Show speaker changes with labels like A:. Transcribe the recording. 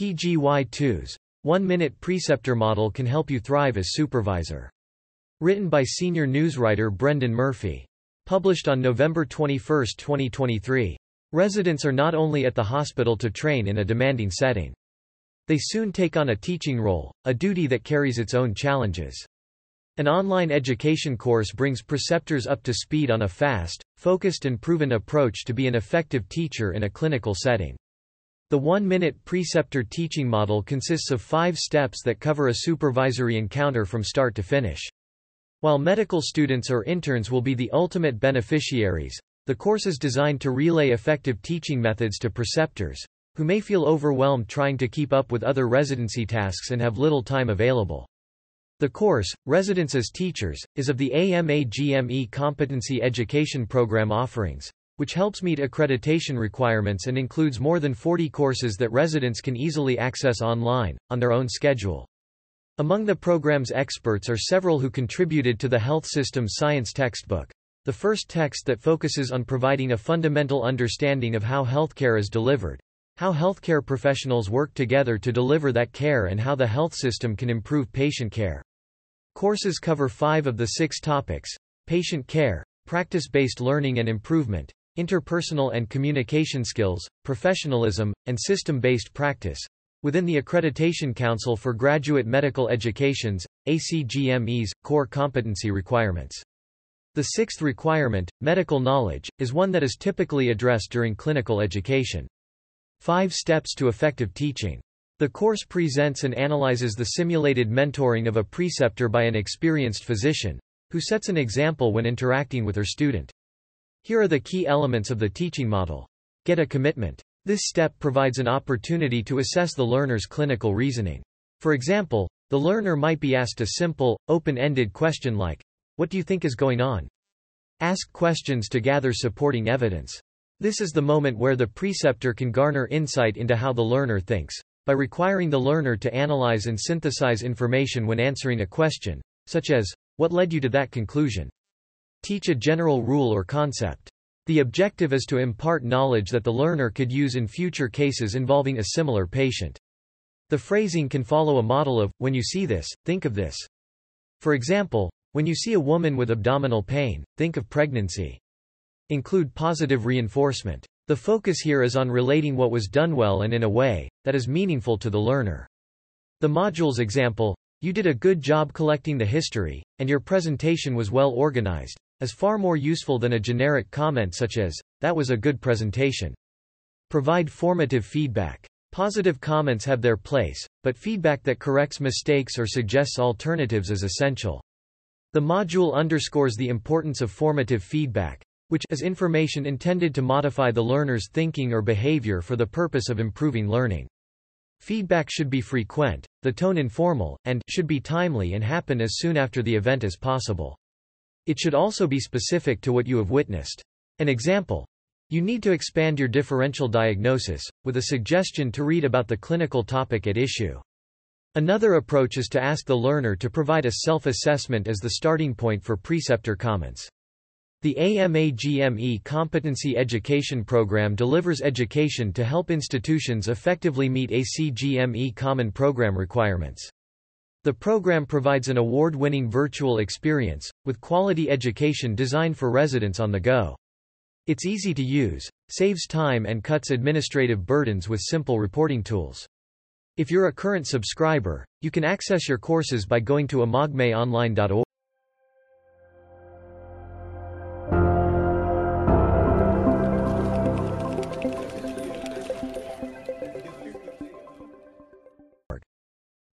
A: PGY2's one-minute preceptor model can help you thrive as supervisor. Written by senior newswriter Brendan Murphy. Published on November 21, 2023. Residents are not only at the hospital to train in a demanding setting. They soon take on a teaching role, a duty that carries its own challenges. An online education course brings preceptors up to speed on a fast, focused and proven approach to be an effective teacher in a clinical setting. The one-minute preceptor teaching model consists of five steps that cover a supervisory encounter from start to finish. While medical students or interns will be the ultimate beneficiaries, the course is designed to relay effective teaching methods to preceptors, who may feel overwhelmed trying to keep up with other residency tasks and have little time available. The course, Residents as Teachers, is of the AMA-GME Competency Education Program offerings, which helps meet accreditation requirements and includes more than 40 courses that residents can easily access online, on their own schedule. Among the program's experts are several who contributed to the Health System Science textbook, the first text that focuses on providing a fundamental understanding of how healthcare is delivered, how healthcare professionals work together to deliver that care and how the health system can improve patient care. Courses cover five of the six topics, patient care, practice-based learning and improvement, interpersonal and communication skills, professionalism, and system-based practice. Within the Accreditation Council for Graduate Medical Education's, ACGME's, core competency requirements. The sixth requirement, medical knowledge, is one that is typically addressed during clinical education. Five steps to effective teaching. The course presents and analyzes the simulated mentoring of a preceptor by an experienced physician, who sets an example when interacting with her student. Here are the key elements of the teaching model. Get a commitment. This step provides an opportunity to assess the learner's clinical reasoning. For example, the learner might be asked a simple, open-ended question like, What do you think is going on? Ask questions to gather supporting evidence. This is the moment where the preceptor can garner insight into how the learner thinks, by requiring the learner to analyze and synthesize information when answering a question, such as, What led you to that conclusion? Teach a general rule or concept. The objective is to impart knowledge that the learner could use in future cases involving a similar patient. The phrasing can follow a model of, when you see this, think of this. For example, when you see a woman with abdominal pain, think of pregnancy. Include positive reinforcement. The focus here is on relating what was done well and in a way that is meaningful to the learner. The module's example, you did a good job collecting the history, and your presentation was well organized is far more useful than a generic comment such as, that was a good presentation. Provide formative feedback. Positive comments have their place, but feedback that corrects mistakes or suggests alternatives is essential. The module underscores the importance of formative feedback, which is information intended to modify the learner's thinking or behavior for the purpose of improving learning. Feedback should be frequent, the tone informal, and should be timely and happen as soon after the event as possible. It should also be specific to what you have witnessed. An example. You need to expand your differential diagnosis, with a suggestion to read about the clinical topic at issue. Another approach is to ask the learner to provide a self-assessment as the starting point for preceptor comments. The AMA-GME Competency Education Program delivers education to help institutions effectively meet ACGME Common Program requirements. The program provides an award-winning virtual experience, with quality education designed for residents on the go. It's easy to use, saves time and cuts administrative burdens with simple reporting tools. If you're a current subscriber, you can access your courses by going to amagmeonline.org.